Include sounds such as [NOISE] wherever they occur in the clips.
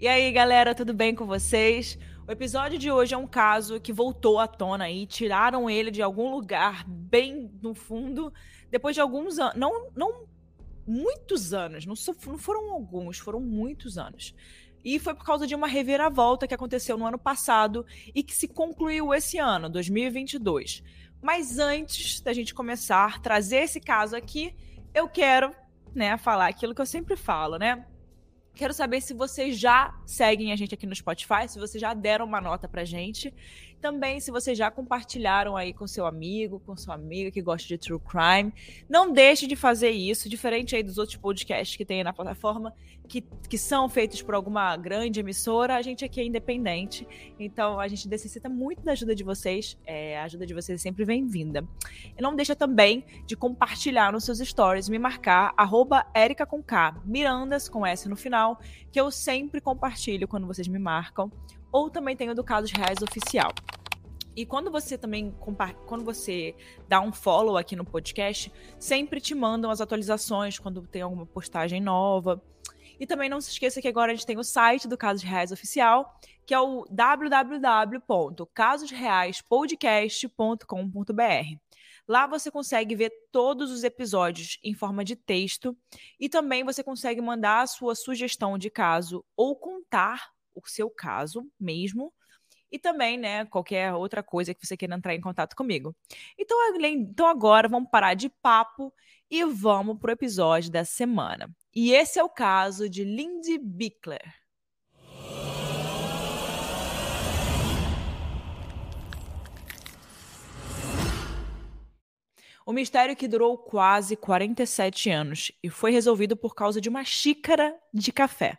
E aí, galera, tudo bem com vocês? O episódio de hoje é um caso que voltou à tona e tiraram ele de algum lugar bem no fundo, depois de alguns anos, não, não muitos anos, não, não foram alguns, foram muitos anos. E foi por causa de uma reviravolta que aconteceu no ano passado e que se concluiu esse ano, 2022. Mas antes da gente começar a trazer esse caso aqui, eu quero, né, falar aquilo que eu sempre falo, né? Quero saber se vocês já seguem a gente aqui no Spotify, se vocês já deram uma nota pra gente. Também, se vocês já compartilharam aí com seu amigo, com sua amiga que gosta de true crime. Não deixe de fazer isso, diferente aí dos outros podcasts que tem na plataforma, que, que são feitos por alguma grande emissora. A gente aqui é independente, então a gente necessita muito da ajuda de vocês. É, a ajuda de vocês é sempre bem-vinda. E não deixa também de compartilhar nos seus stories, me marcar, arroba com K, Mirandas com S no final, que eu sempre compartilho quando vocês me marcam ou também tem o do Casos Reais Oficial. E quando você também quando você dá um follow aqui no podcast, sempre te mandam as atualizações quando tem alguma postagem nova. E também não se esqueça que agora a gente tem o site do Casos Reais Oficial, que é o www.casosreaispodcast.com.br. Lá você consegue ver todos os episódios em forma de texto e também você consegue mandar a sua sugestão de caso ou contar o seu caso mesmo e também, né, qualquer outra coisa que você queira entrar em contato comigo. Então, além, então agora vamos parar de papo e vamos pro episódio da semana. E esse é o caso de Lindy Bickler. O mistério que durou quase 47 anos e foi resolvido por causa de uma xícara de café.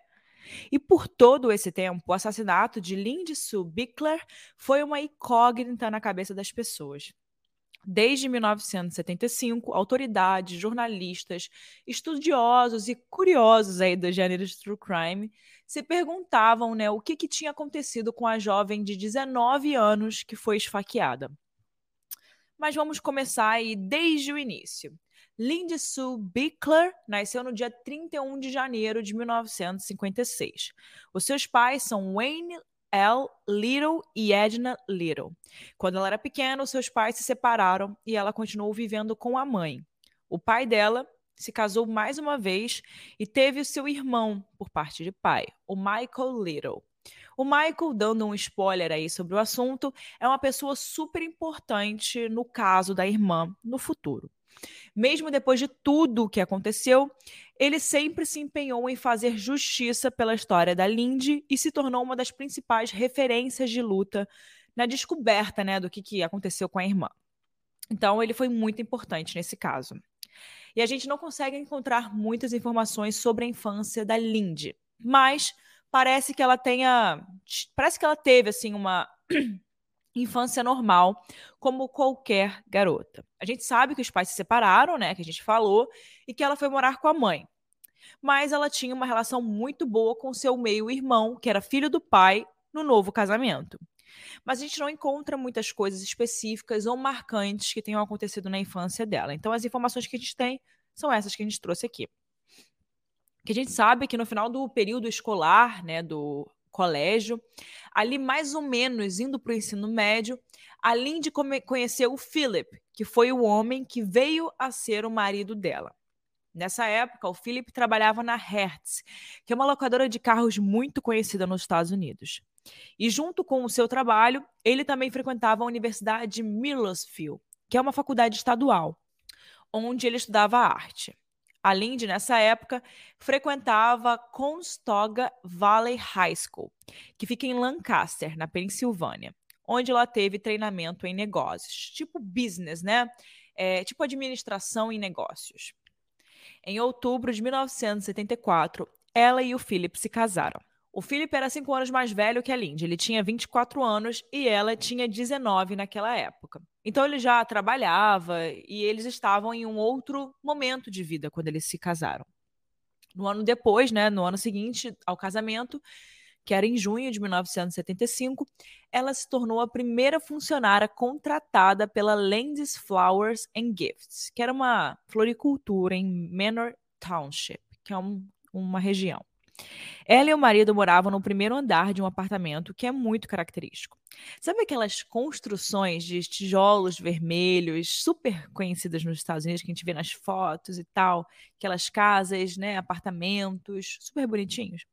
E por todo esse tempo, o assassinato de Lindy Sue Bickler foi uma incógnita na cabeça das pessoas. Desde 1975, autoridades, jornalistas, estudiosos e curiosos aí do gênero de true crime se perguntavam né, o que, que tinha acontecido com a jovem de 19 anos que foi esfaqueada. Mas vamos começar aí desde o início. Lindy Sue Bickler nasceu no dia 31 de janeiro de 1956. Os seus pais são Wayne L. Little e Edna Little. Quando ela era pequena, seus pais se separaram e ela continuou vivendo com a mãe. O pai dela se casou mais uma vez e teve o seu irmão por parte de pai, o Michael Little. O Michael, dando um spoiler aí sobre o assunto, é uma pessoa super importante no caso da irmã no futuro. Mesmo depois de tudo o que aconteceu, ele sempre se empenhou em fazer justiça pela história da Lindy e se tornou uma das principais referências de luta na descoberta né, do que, que aconteceu com a irmã. Então, ele foi muito importante nesse caso. E a gente não consegue encontrar muitas informações sobre a infância da Lindy, mas parece que ela tenha, parece que ela teve assim uma infância normal, como qualquer garota. A gente sabe que os pais se separaram, né, que a gente falou, e que ela foi morar com a mãe. Mas ela tinha uma relação muito boa com seu meio-irmão, que era filho do pai, no novo casamento. Mas a gente não encontra muitas coisas específicas ou marcantes que tenham acontecido na infância dela. Então as informações que a gente tem são essas que a gente trouxe aqui. Que a gente sabe que no final do período escolar, né, do colégio. Ali, mais ou menos, indo para o ensino médio, a Lindy conheceu o Philip, que foi o homem que veio a ser o marido dela. Nessa época, o Philip trabalhava na Hertz, que é uma locadora de carros muito conhecida nos Estados Unidos. E junto com o seu trabalho, ele também frequentava a Universidade de Millersville, que é uma faculdade estadual, onde ele estudava arte. A Lindy, nessa época, frequentava Conestoga Valley High School, que fica em Lancaster, na Pensilvânia, onde ela teve treinamento em negócios, tipo business, né? É, tipo administração em negócios. Em outubro de 1974, ela e o Philip se casaram. O Philip era cinco anos mais velho que a Lindy. Ele tinha 24 anos e ela tinha 19 naquela época. Então ele já trabalhava e eles estavam em um outro momento de vida quando eles se casaram. No ano depois, né, no ano seguinte ao casamento, que era em junho de 1975, ela se tornou a primeira funcionária contratada pela Landis Flowers and Gifts, que era uma floricultura em Manor Township, que é um, uma região. Ela e o marido moravam no primeiro andar de um apartamento que é muito característico. Sabe aquelas construções de tijolos vermelhos super conhecidas nos Estados Unidos que a gente vê nas fotos e tal, aquelas casas, né, apartamentos super bonitinhos?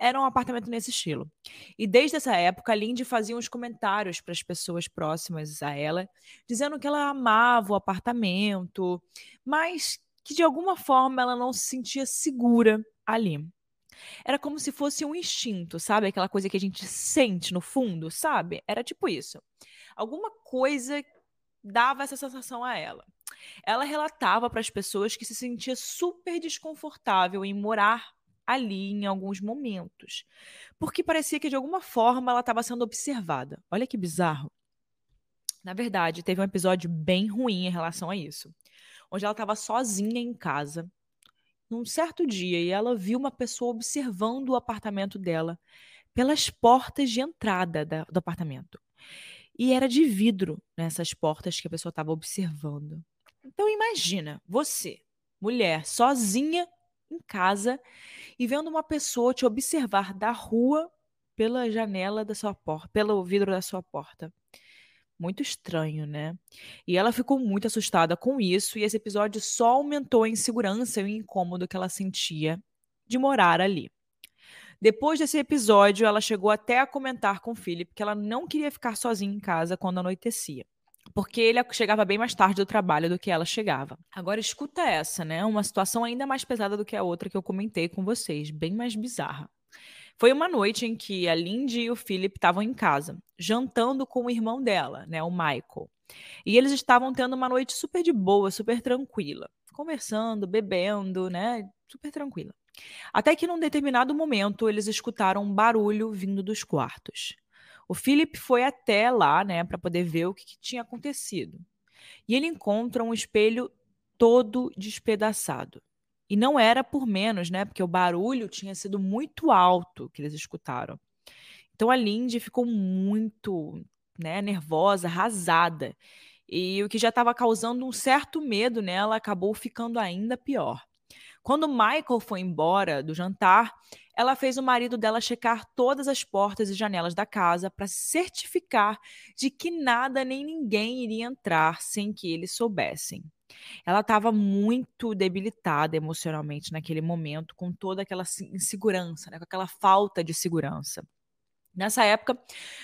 era um apartamento nesse estilo. E desde essa época, a Lindy fazia uns comentários para as pessoas próximas a ela, dizendo que ela amava o apartamento, mas que de alguma forma ela não se sentia segura ali. Era como se fosse um instinto, sabe? Aquela coisa que a gente sente no fundo, sabe? Era tipo isso. Alguma coisa dava essa sensação a ela. Ela relatava para as pessoas que se sentia super desconfortável em morar ali em alguns momentos, porque parecia que de alguma forma ela estava sendo observada. Olha que bizarro. Na verdade, teve um episódio bem ruim em relação a isso, onde ela estava sozinha em casa, num certo dia, e ela viu uma pessoa observando o apartamento dela pelas portas de entrada da, do apartamento. E era de vidro nessas portas que a pessoa estava observando. Então imagina, você, mulher, sozinha em casa e vendo uma pessoa te observar da rua pela janela da sua porta, pelo vidro da sua porta. Muito estranho, né? E ela ficou muito assustada com isso, e esse episódio só aumentou a insegurança e o incômodo que ela sentia de morar ali. Depois desse episódio, ela chegou até a comentar com o Philip que ela não queria ficar sozinha em casa quando anoitecia porque ele chegava bem mais tarde do trabalho do que ela chegava. Agora escuta essa, né? Uma situação ainda mais pesada do que a outra que eu comentei com vocês, bem mais bizarra. Foi uma noite em que a Lindy e o Philip estavam em casa, jantando com o irmão dela, né, o Michael. E eles estavam tendo uma noite super de boa, super tranquila, conversando, bebendo, né, super tranquila. Até que num determinado momento eles escutaram um barulho vindo dos quartos. O Philip foi até lá, né, para poder ver o que, que tinha acontecido. E ele encontra um espelho todo despedaçado. E não era por menos, né? Porque o barulho tinha sido muito alto que eles escutaram. Então a Lindy ficou muito né, nervosa, arrasada. E o que já estava causando um certo medo nela acabou ficando ainda pior. Quando Michael foi embora do jantar, ela fez o marido dela checar todas as portas e janelas da casa para certificar de que nada nem ninguém iria entrar sem que eles soubessem. Ela estava muito debilitada emocionalmente naquele momento, com toda aquela insegurança, né, com aquela falta de segurança. Nessa época,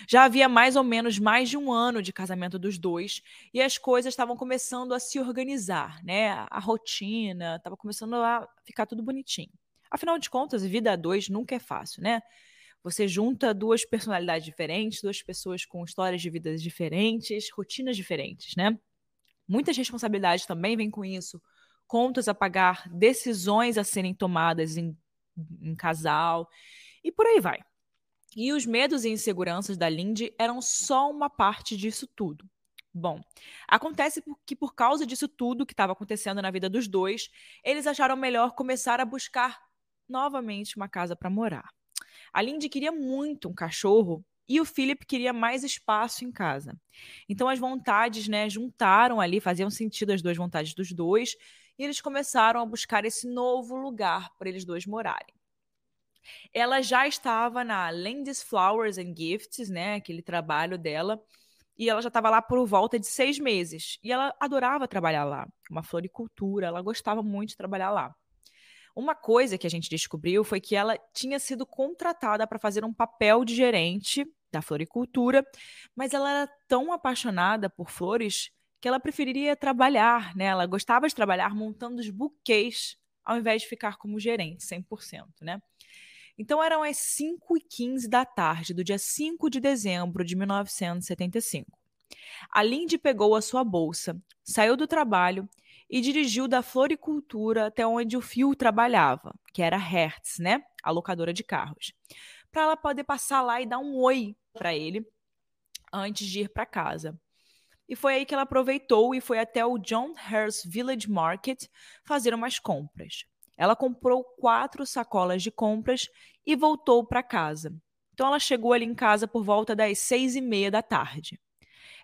já havia mais ou menos mais de um ano de casamento dos dois e as coisas estavam começando a se organizar, né? A rotina estava começando a ficar tudo bonitinho. Afinal de contas, vida a dois nunca é fácil, né? Você junta duas personalidades diferentes, duas pessoas com histórias de vidas diferentes, rotinas diferentes, né? Muitas responsabilidades também vêm com isso. Contas a pagar, decisões a serem tomadas em, em casal e por aí vai. E os medos e inseguranças da Lindy eram só uma parte disso tudo. Bom, acontece que por causa disso tudo que estava acontecendo na vida dos dois, eles acharam melhor começar a buscar novamente uma casa para morar. A Lindy queria muito um cachorro e o Philip queria mais espaço em casa. Então as vontades, né, juntaram ali, faziam sentido as duas vontades dos dois, e eles começaram a buscar esse novo lugar para eles dois morarem. Ela já estava na Landis Flowers and Gifts, né, aquele trabalho dela, e ela já estava lá por volta de seis meses. E ela adorava trabalhar lá, uma floricultura, ela gostava muito de trabalhar lá. Uma coisa que a gente descobriu foi que ela tinha sido contratada para fazer um papel de gerente da floricultura, mas ela era tão apaixonada por flores que ela preferiria trabalhar, né? Ela gostava de trabalhar montando os buquês ao invés de ficar como gerente 100%, né? Então eram as 5 e 15 da tarde do dia 5 de dezembro de 1975. A Lindy pegou a sua bolsa, saiu do trabalho e dirigiu da floricultura até onde o Phil trabalhava, que era Hertz, né? A locadora de carros. para ela poder passar lá e dar um oi para ele antes de ir para casa. E foi aí que ela aproveitou e foi até o John Hurst Village Market fazer umas compras. Ela comprou quatro sacolas de compras e voltou para casa. Então ela chegou ali em casa por volta das seis e meia da tarde.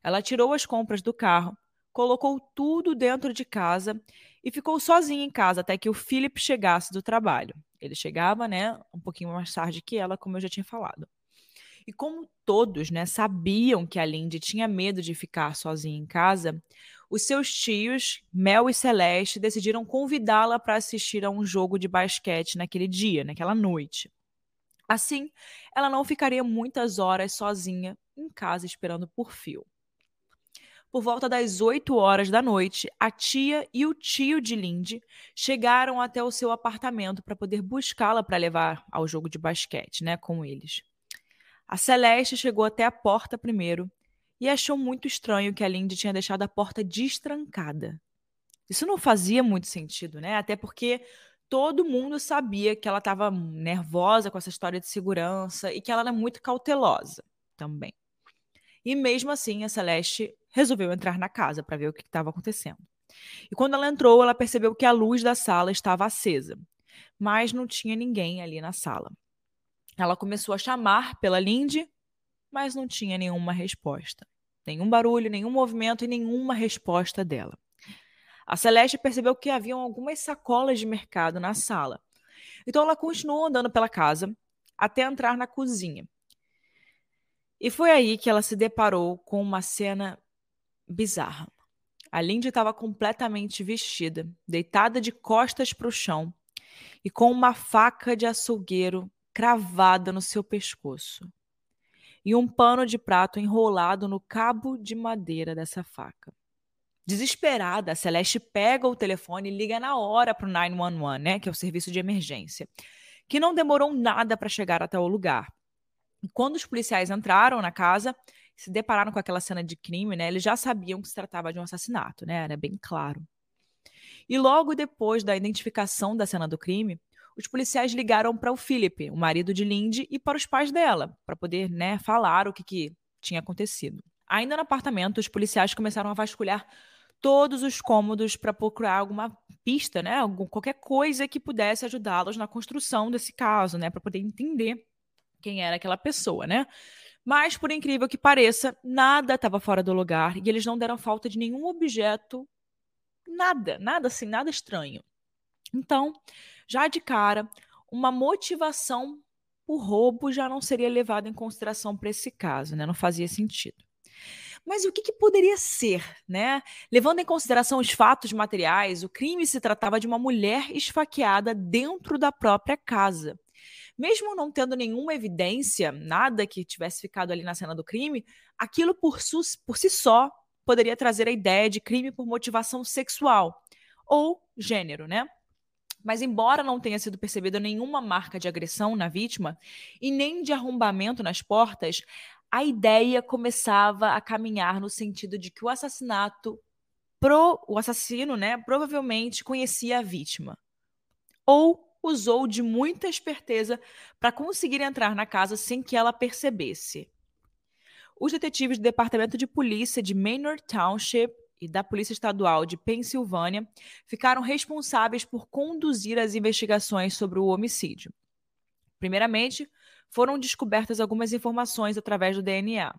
Ela tirou as compras do carro, colocou tudo dentro de casa e ficou sozinha em casa até que o Philip chegasse do trabalho. Ele chegava, né, um pouquinho mais tarde que ela, como eu já tinha falado. E como todos, né, sabiam que a Lindy tinha medo de ficar sozinha em casa, os seus tios, Mel e Celeste, decidiram convidá-la para assistir a um jogo de basquete naquele dia, naquela noite. Assim, ela não ficaria muitas horas sozinha em casa esperando por fio. Por volta das 8 horas da noite, a tia e o tio de Lindy chegaram até o seu apartamento para poder buscá-la para levar ao jogo de basquete, né, com eles. A Celeste chegou até a porta primeiro e achou muito estranho que a Lindy tinha deixado a porta destrancada. Isso não fazia muito sentido, né? Até porque todo mundo sabia que ela estava nervosa com essa história de segurança e que ela era muito cautelosa também. E mesmo assim, a Celeste resolveu entrar na casa para ver o que estava acontecendo. E quando ela entrou, ela percebeu que a luz da sala estava acesa, mas não tinha ninguém ali na sala. Ela começou a chamar pela Lindy, mas não tinha nenhuma resposta. Nenhum barulho, nenhum movimento e nenhuma resposta dela. A Celeste percebeu que haviam algumas sacolas de mercado na sala. Então ela continuou andando pela casa até entrar na cozinha. E foi aí que ela se deparou com uma cena bizarra. A Lindy estava completamente vestida, deitada de costas para o chão e com uma faca de açougueiro cravada no seu pescoço e um pano de prato enrolado no cabo de madeira dessa faca. Desesperada, a Celeste pega o telefone e liga na hora para o 911, né, que é o serviço de emergência, que não demorou nada para chegar até o lugar. E quando os policiais entraram na casa, se depararam com aquela cena de crime, né? Eles já sabiam que se tratava de um assassinato, né? Era bem claro. E logo depois da identificação da cena do crime, os policiais ligaram para o Philip, o marido de Lindy, e para os pais dela, para poder, né, falar o que, que tinha acontecido. Ainda no apartamento, os policiais começaram a vasculhar todos os cômodos para procurar alguma pista, né, qualquer coisa que pudesse ajudá-los na construção desse caso, né, para poder entender quem era aquela pessoa, né? Mas, por incrível que pareça, nada estava fora do lugar e eles não deram falta de nenhum objeto, nada, nada assim, nada estranho. Então, já de cara, uma motivação por roubo já não seria levada em consideração para esse caso, né? Não fazia sentido. Mas o que, que, poderia ser, né? Levando em consideração os fatos materiais, o crime se tratava de uma mulher esfaqueada dentro da própria casa mesmo não tendo nenhuma evidência, nada que tivesse ficado ali na cena do crime, aquilo por, por si só poderia trazer a ideia de crime por motivação sexual ou gênero, né? Mas, embora não tenha sido percebida nenhuma marca de agressão na vítima e nem de arrombamento nas portas, a ideia começava a caminhar no sentido de que o assassinato, pro, o assassino, né, provavelmente conhecia a vítima. Ou usou de muita esperteza para conseguir entrar na casa sem que ela percebesse. Os detetives do Departamento de Polícia de Manor Township e da Polícia Estadual de Pensilvânia ficaram responsáveis por conduzir as investigações sobre o homicídio. Primeiramente, foram descobertas algumas informações através do DNA.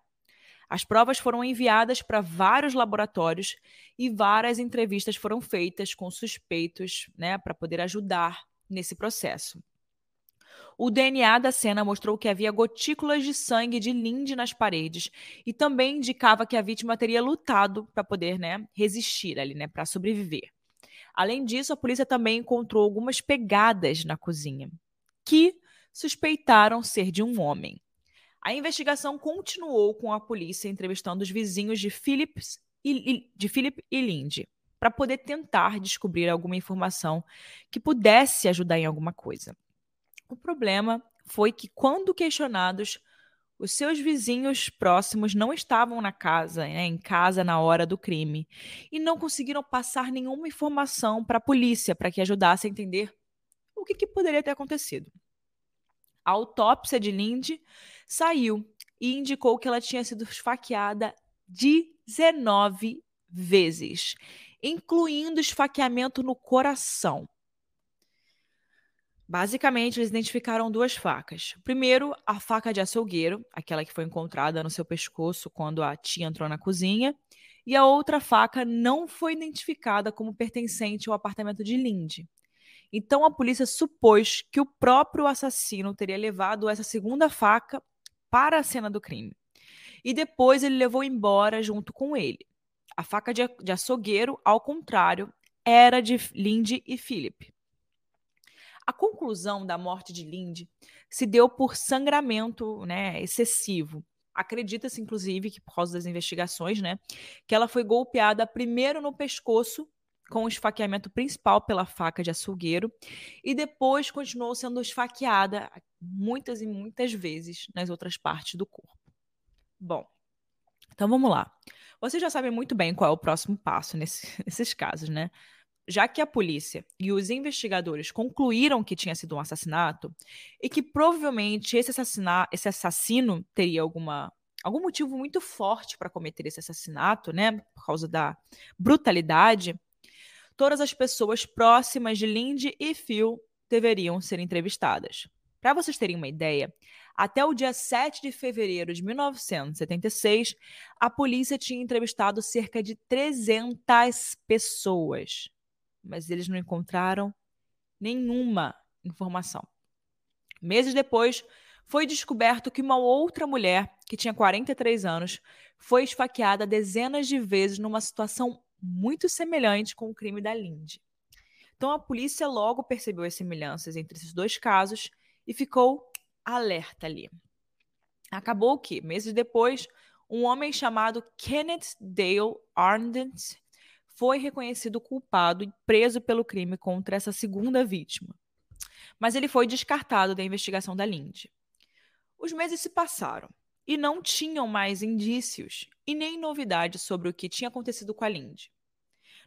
As provas foram enviadas para vários laboratórios e várias entrevistas foram feitas com suspeitos, né, para poder ajudar nesse processo. O DNA da cena mostrou que havia gotículas de sangue de Lindy nas paredes e também indicava que a vítima teria lutado para poder né, resistir ali, né, para sobreviver. Além disso, a polícia também encontrou algumas pegadas na cozinha, que suspeitaram ser de um homem. A investigação continuou com a polícia entrevistando os vizinhos de Phillips e, de Philip e Lindy para poder tentar descobrir alguma informação que pudesse ajudar em alguma coisa. O problema foi que, quando questionados, os seus vizinhos próximos não estavam na casa, né, em casa na hora do crime, e não conseguiram passar nenhuma informação para a polícia para que ajudasse a entender o que, que poderia ter acontecido. A autópsia de Lindy saiu e indicou que ela tinha sido esfaqueada 19 vezes, incluindo esfaqueamento no coração. Basicamente, eles identificaram duas facas. Primeiro, a faca de açougueiro, aquela que foi encontrada no seu pescoço quando a tia entrou na cozinha, e a outra faca não foi identificada como pertencente ao apartamento de Lindy. Então a polícia supôs que o próprio assassino teria levado essa segunda faca para a cena do crime. E depois ele levou embora junto com ele. A faca de, açougueiro, ao contrário, era de Lindy e Philip. A conclusão da morte de Lindy se deu por sangramento né, excessivo. Acredita-se, inclusive, que por causa das investigações, né, que ela foi golpeada primeiro no pescoço com o esfaqueamento principal pela faca de açougueiro e depois continuou sendo esfaqueada muitas e muitas vezes nas outras partes do corpo. Bom, então vamos lá. Vocês já sabem muito bem qual é o próximo passo nesse, [LAUGHS] nesses casos, né? já que a polícia e os investigadores concluíram que tinha sido um assassinato e que provavelmente esse, assassina esse assassino teria alguma, algum motivo muito forte para cometer esse assassinato, né, por causa da brutalidade, todas as pessoas próximas de Lindy e Phil deveriam ser entrevistadas. Para vocês terem uma ideia, até o dia 7 de fevereiro de 1976, a polícia tinha entrevistado cerca de 300 pessoas mas eles não encontraram nenhuma informação. Meses depois, foi descoberto que uma outra mulher, que tinha 43 anos, foi esfaqueada dezenas de vezes numa situação muito semelhante com o crime da Lindy. Então a polícia logo percebeu as semelhanças entre esses dois casos e ficou alerta ali. Acabou que, meses depois, um homem chamado Kenneth Dale Arndent foi reconhecido culpado e preso pelo crime contra essa segunda vítima. Mas ele foi descartado da investigação da Lindy. Os meses se passaram e não tinham mais indícios e nem novidades sobre o que tinha acontecido com a Lindy.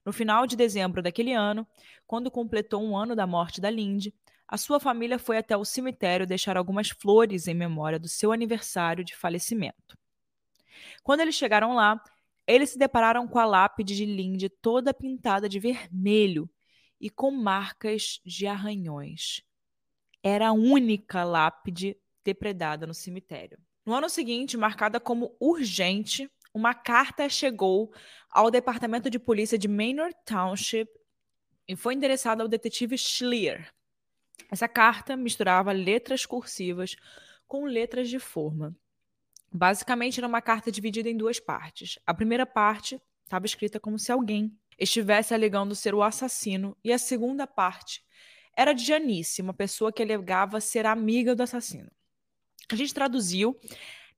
No final de dezembro daquele ano, quando completou um ano da morte da Lindy, a sua família foi até o cemitério deixar algumas flores em memória do seu aniversário de falecimento. Quando eles chegaram lá, eles se depararam com a lápide de Lindy toda pintada de vermelho e com marcas de arranhões. Era a única lápide depredada no cemitério. No ano seguinte, marcada como urgente, uma carta chegou ao Departamento de Polícia de Manor Township e foi endereçada ao detetive Schlier. Essa carta misturava letras cursivas com letras de forma. Basicamente, era uma carta dividida em duas partes. A primeira parte estava escrita como se alguém estivesse alegando ser o assassino, e a segunda parte era de Janice, uma pessoa que alegava ser amiga do assassino. A gente traduziu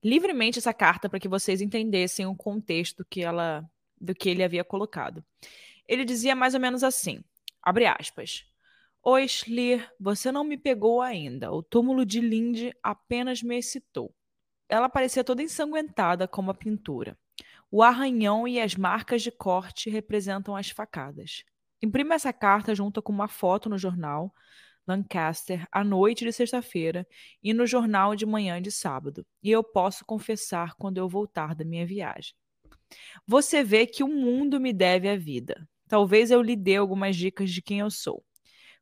livremente essa carta para que vocês entendessem o contexto que ela, do que ele havia colocado. Ele dizia mais ou menos assim: abre aspas. Oi, Schlier, você não me pegou ainda. O túmulo de Lindy apenas me excitou. Ela parecia toda ensanguentada como a pintura. O arranhão e as marcas de corte representam as facadas. Imprima essa carta junto com uma foto no jornal Lancaster à noite de sexta-feira e no jornal de manhã de sábado, e eu posso confessar quando eu voltar da minha viagem. Você vê que o mundo me deve a vida. Talvez eu lhe dê algumas dicas de quem eu sou.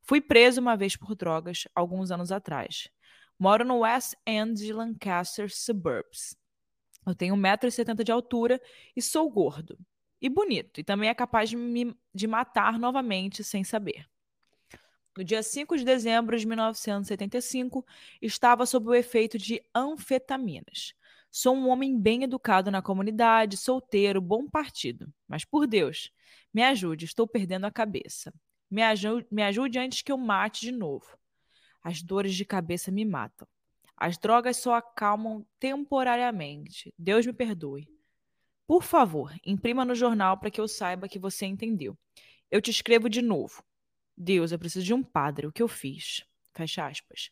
Fui preso uma vez por drogas, alguns anos atrás. Moro no West End de Lancaster Suburbs. Eu tenho 1,70m de altura e sou gordo. E bonito, e também é capaz de me de matar novamente sem saber. No dia 5 de dezembro de 1975, estava sob o efeito de anfetaminas. Sou um homem bem educado na comunidade, solteiro, bom partido. Mas por Deus, me ajude, estou perdendo a cabeça. Me ajude, me ajude antes que eu mate de novo. As dores de cabeça me matam. As drogas só acalmam temporariamente. Deus me perdoe. Por favor, imprima no jornal para que eu saiba que você entendeu. Eu te escrevo de novo. Deus, eu preciso de um padre. O que eu fiz? Fecha aspas.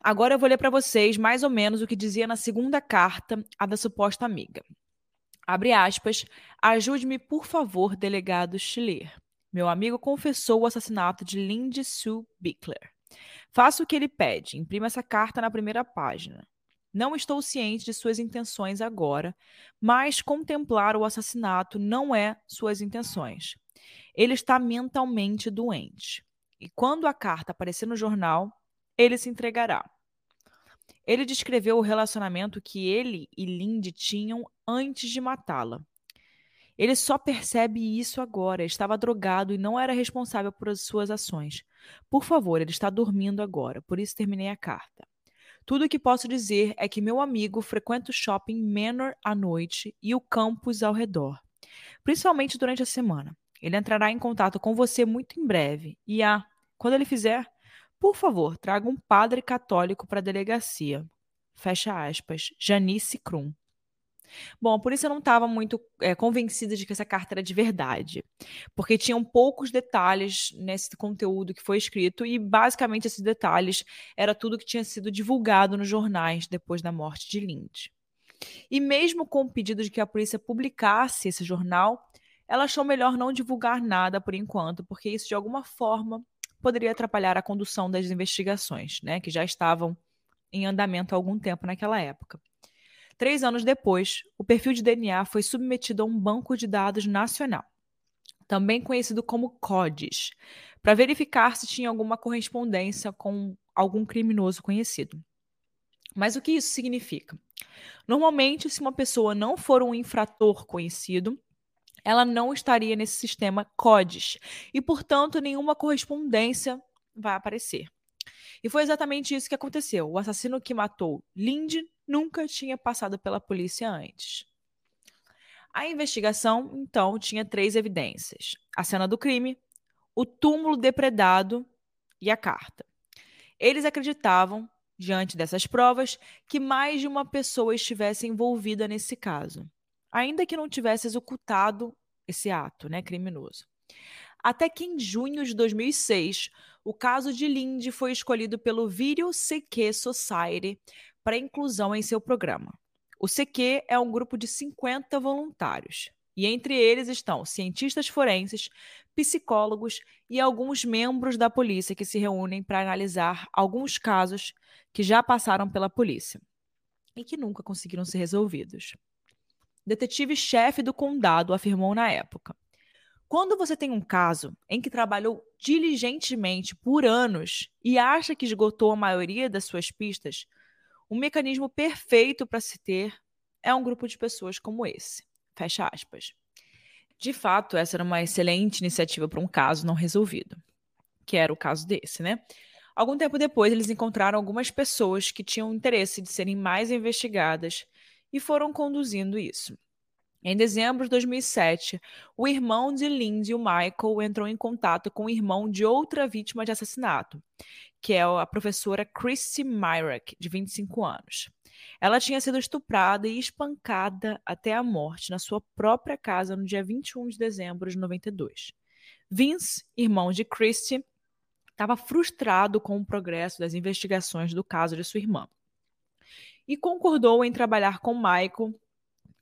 Agora eu vou ler para vocês mais ou menos o que dizia na segunda carta a da suposta amiga. Abre aspas. Ajude-me, por favor, delegado Schiller. Meu amigo confessou o assassinato de Lindy Sue Bickler. Faça o que ele pede, imprima essa carta na primeira página. Não estou ciente de suas intenções agora, mas contemplar o assassinato não é suas intenções. Ele está mentalmente doente. E quando a carta aparecer no jornal, ele se entregará. Ele descreveu o relacionamento que ele e Lindy tinham antes de matá-la. Ele só percebe isso agora. Estava drogado e não era responsável por suas ações. Por favor, ele está dormindo agora, por isso terminei a carta. Tudo o que posso dizer é que meu amigo frequenta o shopping Manor à noite e o campus ao redor, principalmente durante a semana. Ele entrará em contato com você muito em breve e, ah, quando ele fizer, por favor, traga um padre católico para a delegacia. Fecha aspas. Janice Krum. Bom, por isso eu não estava muito é, convencida de que essa carta era de verdade, porque tinham poucos detalhes nesse conteúdo que foi escrito e basicamente esses detalhes era tudo que tinha sido divulgado nos jornais depois da morte de Lindy. E mesmo com o pedido de que a polícia publicasse esse jornal, ela achou melhor não divulgar nada por enquanto, porque isso de alguma forma poderia atrapalhar a condução das investigações, né, que já estavam em andamento há algum tempo naquela época. Três anos depois, o perfil de DNA foi submetido a um banco de dados nacional, também conhecido como CODES, para verificar se tinha alguma correspondência com algum criminoso conhecido. Mas o que isso significa? Normalmente, se uma pessoa não for um infrator conhecido, ela não estaria nesse sistema CODES e, portanto, nenhuma correspondência vai aparecer. E foi exatamente isso que aconteceu. O assassino que matou Lindy nunca tinha passado pela polícia antes. A investigação, então, tinha três evidências: a cena do crime, o túmulo depredado e a carta. Eles acreditavam, diante dessas provas, que mais de uma pessoa estivesse envolvida nesse caso, ainda que não tivesse executado esse ato né, criminoso. Até que em junho de 2006, o caso de Lindy foi escolhido pelo Video CQ Society para inclusão em seu programa. O CQ é um grupo de 50 voluntários, e entre eles estão cientistas forenses, psicólogos e alguns membros da polícia que se reúnem para analisar alguns casos que já passaram pela polícia e que nunca conseguiram ser resolvidos. Detetive-chefe do condado afirmou na época: quando você tem um caso em que trabalhou diligentemente por anos e acha que esgotou a maioria das suas pistas, o mecanismo perfeito para se ter é um grupo de pessoas como esse. Fecha aspas. De fato, essa era uma excelente iniciativa para um caso não resolvido, que era o caso desse, né? Algum tempo depois, eles encontraram algumas pessoas que tinham interesse de serem mais investigadas e foram conduzindo isso. Em dezembro de 2007, o irmão de Lindsay, o Michael, entrou em contato com o irmão de outra vítima de assassinato, que é a professora Christy Myrick, de 25 anos. Ela tinha sido estuprada e espancada até a morte na sua própria casa no dia 21 de dezembro de 92. Vince, irmão de Christy, estava frustrado com o progresso das investigações do caso de sua irmã e concordou em trabalhar com Michael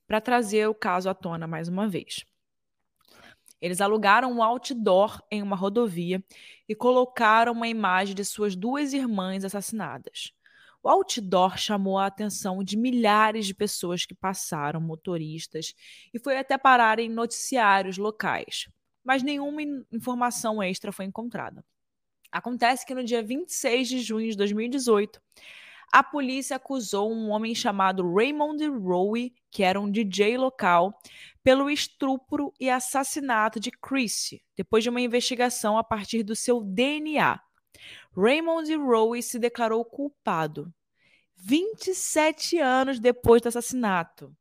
para trazer o caso à tona mais uma vez. Eles alugaram um outdoor em uma rodovia e colocaram uma imagem de suas duas irmãs assassinadas. O outdoor chamou a atenção de milhares de pessoas que passaram, motoristas, e foi até parar em noticiários locais, mas nenhuma informação extra foi encontrada. Acontece que no dia 26 de junho de 2018, a polícia acusou um homem chamado Raymond Rowe, que era um DJ local, pelo estupro e assassinato de Chris, depois de uma investigação a partir do seu DNA. Raymond Rowe se declarou culpado 27 anos depois do assassinato.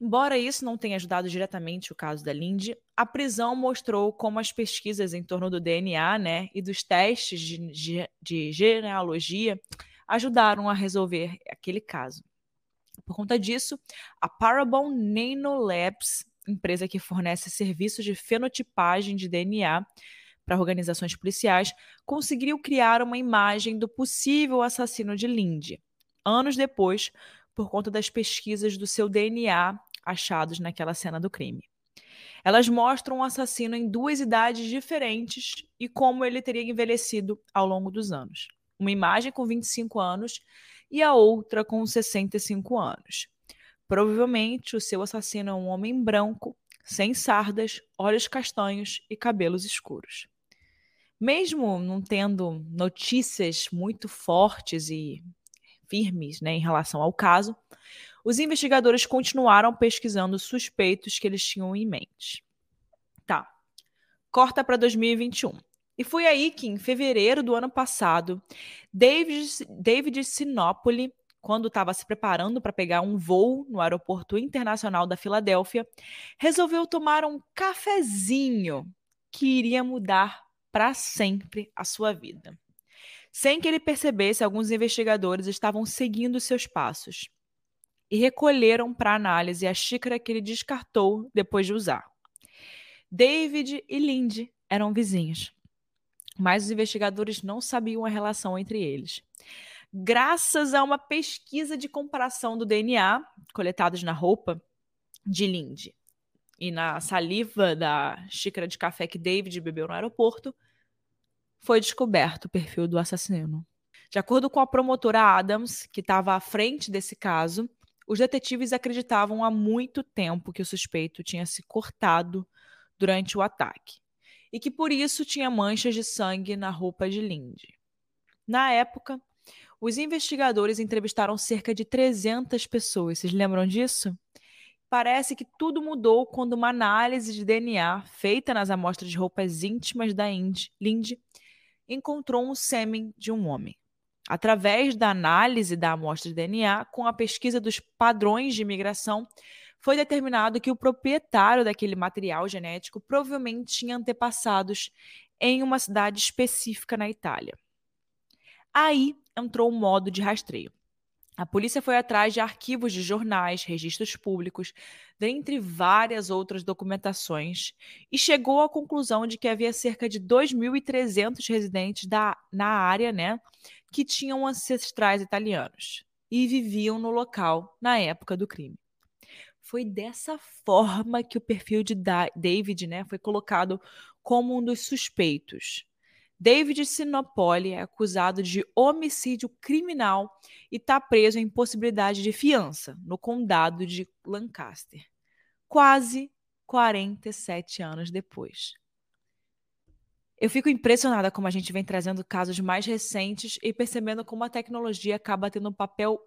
Embora isso não tenha ajudado diretamente o caso da Lindy, a prisão mostrou como as pesquisas em torno do DNA né, e dos testes de, de genealogia ajudaram a resolver aquele caso. Por conta disso, a Parabon Nanolabs, empresa que fornece serviços de fenotipagem de DNA para organizações policiais, conseguiu criar uma imagem do possível assassino de Lindy, anos depois, por conta das pesquisas do seu DNA achados naquela cena do crime. Elas mostram o um assassino em duas idades diferentes e como ele teria envelhecido ao longo dos anos. Uma imagem com 25 anos e a outra com 65 anos. Provavelmente o seu assassino é um homem branco, sem sardas, olhos castanhos e cabelos escuros. Mesmo não tendo notícias muito fortes e firmes né, em relação ao caso, os investigadores continuaram pesquisando suspeitos que eles tinham em mente. Tá. Corta para 2021. E foi aí que, em fevereiro do ano passado, David, David Sinopoli, quando estava se preparando para pegar um voo no Aeroporto Internacional da Filadélfia, resolveu tomar um cafezinho que iria mudar para sempre a sua vida. Sem que ele percebesse, alguns investigadores estavam seguindo seus passos e recolheram para análise a xícara que ele descartou depois de usar. David e Lindy eram vizinhos mas os investigadores não sabiam a relação entre eles. Graças a uma pesquisa de comparação do DNA coletados na roupa de Lindy e na saliva da xícara de café que David bebeu no aeroporto, foi descoberto o perfil do assassino. De acordo com a promotora Adams, que estava à frente desse caso, os detetives acreditavam há muito tempo que o suspeito tinha se cortado durante o ataque e que por isso tinha manchas de sangue na roupa de Lindy. Na época, os investigadores entrevistaram cerca de 300 pessoas. Vocês lembram disso? Parece que tudo mudou quando uma análise de DNA feita nas amostras de roupas íntimas da Lindy encontrou um sêmen de um homem. Através da análise da amostra de DNA, com a pesquisa dos padrões de imigração, foi determinado que o proprietário daquele material genético provavelmente tinha antepassados em uma cidade específica na Itália. Aí entrou o modo de rastreio. A polícia foi atrás de arquivos de jornais, registros públicos, dentre várias outras documentações, e chegou à conclusão de que havia cerca de 2.300 residentes da, na área né, que tinham ancestrais italianos e viviam no local na época do crime. Foi dessa forma que o perfil de David né, foi colocado como um dos suspeitos. David Sinopoli é acusado de homicídio criminal e está preso em possibilidade de fiança no condado de Lancaster, quase 47 anos depois. Eu fico impressionada como a gente vem trazendo casos mais recentes e percebendo como a tecnologia acaba tendo um papel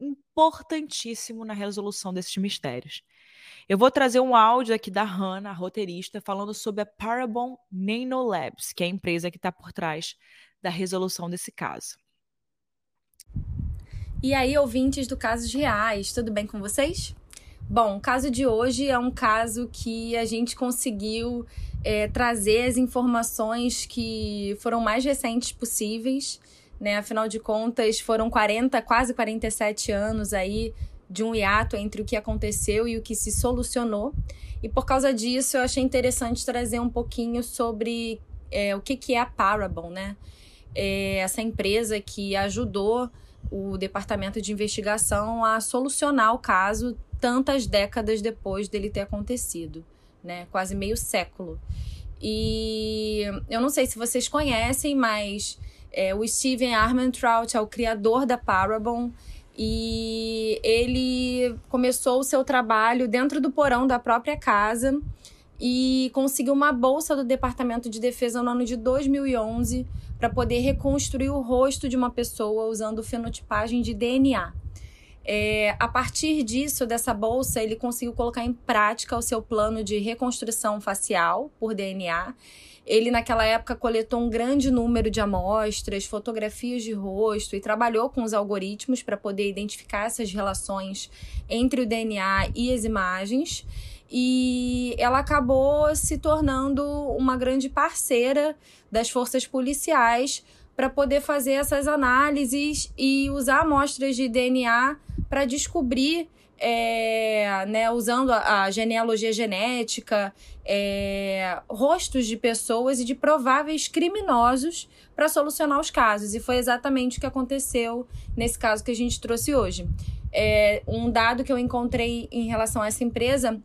importantíssimo na resolução desses mistérios. Eu vou trazer um áudio aqui da Hannah, a roteirista, falando sobre a Parabon Nanolabs, que é a empresa que está por trás da resolução desse caso. E aí, ouvintes do Casos Reais, tudo bem com vocês? Bom, o caso de hoje é um caso que a gente conseguiu é, trazer as informações que foram mais recentes possíveis né? Afinal de contas, foram 40, quase 47 anos aí de um hiato entre o que aconteceu e o que se solucionou. E por causa disso, eu achei interessante trazer um pouquinho sobre é, o que, que é a Parabon, né? É essa empresa que ajudou o departamento de investigação a solucionar o caso tantas décadas depois dele ter acontecido, né? Quase meio século. E eu não sei se vocês conhecem, mas é, o Steven Armentrout é o criador da Parabon e ele começou o seu trabalho dentro do porão da própria casa e conseguiu uma bolsa do Departamento de Defesa no ano de 2011 para poder reconstruir o rosto de uma pessoa usando fenotipagem de DNA. É, a partir disso, dessa bolsa, ele conseguiu colocar em prática o seu plano de reconstrução facial por DNA ele, naquela época, coletou um grande número de amostras, fotografias de rosto e trabalhou com os algoritmos para poder identificar essas relações entre o DNA e as imagens. E ela acabou se tornando uma grande parceira das forças policiais para poder fazer essas análises e usar amostras de DNA para descobrir é, né, usando a, a, genealogia genética, é, rostos de pessoas e de prováveis criminosos para solucionar os casos. E foi exatamente o que aconteceu nesse caso que a gente trouxe hoje. É, um dado que eu encontrei em relação a essa empresa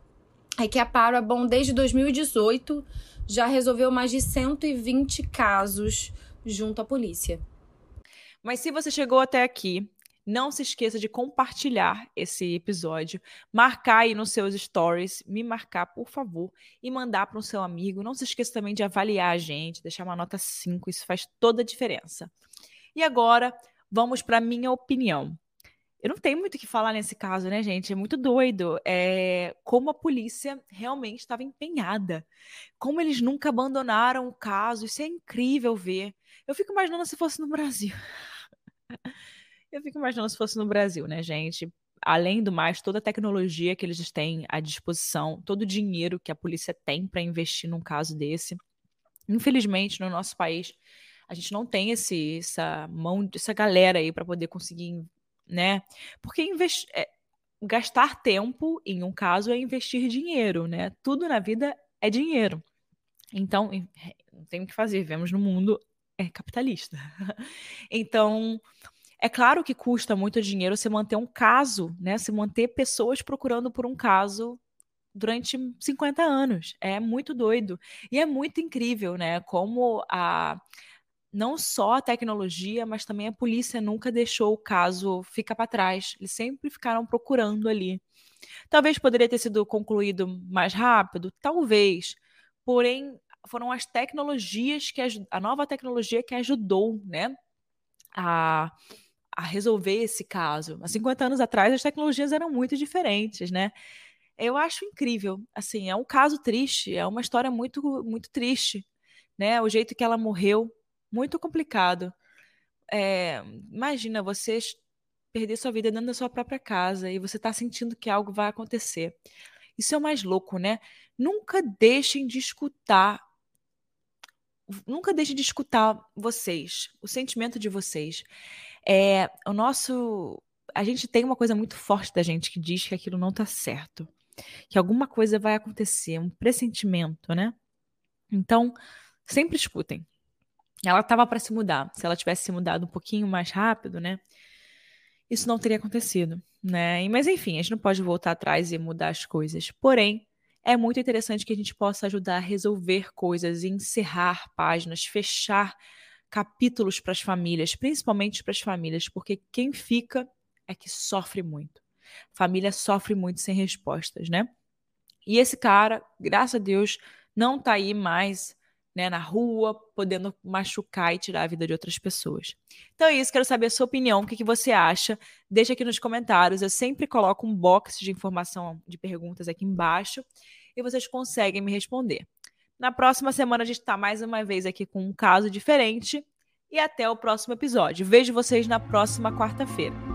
é que a Parabon, desde 2018, já resolveu mais de 120 casos junto à polícia. Mas se você chegou até aqui, não se esqueça de compartilhar esse episódio, marcar aí nos seus stories, me marcar, por favor, e mandar para o seu amigo. Não se esqueça também de avaliar a gente, deixar uma nota 5, isso faz toda a diferença. E agora, vamos para a minha opinião. Eu não tenho muito o que falar nesse caso, né, gente? É muito doido. É como a polícia realmente estava empenhada. Como eles nunca abandonaram o caso. Isso é incrível ver. Eu fico imaginando se fosse no Brasil. [LAUGHS] Eu fico imaginando se fosse no Brasil, né, gente? Além do mais, toda a tecnologia que eles têm à disposição, todo o dinheiro que a polícia tem para investir num caso desse. Infelizmente, no nosso país, a gente não tem esse, essa mão, essa galera aí para poder conseguir, né? Porque. É, gastar tempo em um caso é investir dinheiro, né? Tudo na vida é dinheiro. Então, não tem o que fazer, vivemos no mundo é capitalista. [LAUGHS] então, é claro que custa muito dinheiro você manter um caso, né? Se manter pessoas procurando por um caso durante 50 anos. É muito doido. E é muito incrível, né? Como a não só a tecnologia, mas também a polícia nunca deixou o caso ficar para trás. Eles sempre ficaram procurando ali. Talvez poderia ter sido concluído mais rápido, talvez. Porém, foram as tecnologias que a nova tecnologia que ajudou, né, a a resolver esse caso. Há 50 anos atrás, as tecnologias eram muito diferentes, né? Eu acho incrível. Assim, é um caso triste, é uma história muito, muito triste, né? O jeito que ela morreu, muito complicado. É, imagina você perder sua vida dentro da sua própria casa e você está sentindo que algo vai acontecer. Isso é o mais louco, né? Nunca deixem de escutar. Nunca deixem de escutar vocês, o sentimento de vocês. É, o nosso. A gente tem uma coisa muito forte da gente que diz que aquilo não tá certo. Que alguma coisa vai acontecer, um pressentimento, né? Então, sempre escutem. Ela estava para se mudar. Se ela tivesse se mudado um pouquinho mais rápido, né? Isso não teria acontecido, né? Mas enfim, a gente não pode voltar atrás e mudar as coisas. Porém, é muito interessante que a gente possa ajudar a resolver coisas, encerrar páginas, fechar capítulos para as famílias, principalmente para as famílias, porque quem fica é que sofre muito. Família sofre muito sem respostas, né? E esse cara, graças a Deus, não tá aí mais né, na rua, podendo machucar e tirar a vida de outras pessoas. Então é isso, quero saber a sua opinião, o que, que você acha. Deixa aqui nos comentários. Eu sempre coloco um box de informação, de perguntas aqui embaixo, e vocês conseguem me responder. Na próxima semana a gente está mais uma vez aqui com um caso diferente. E até o próximo episódio. Vejo vocês na próxima quarta-feira.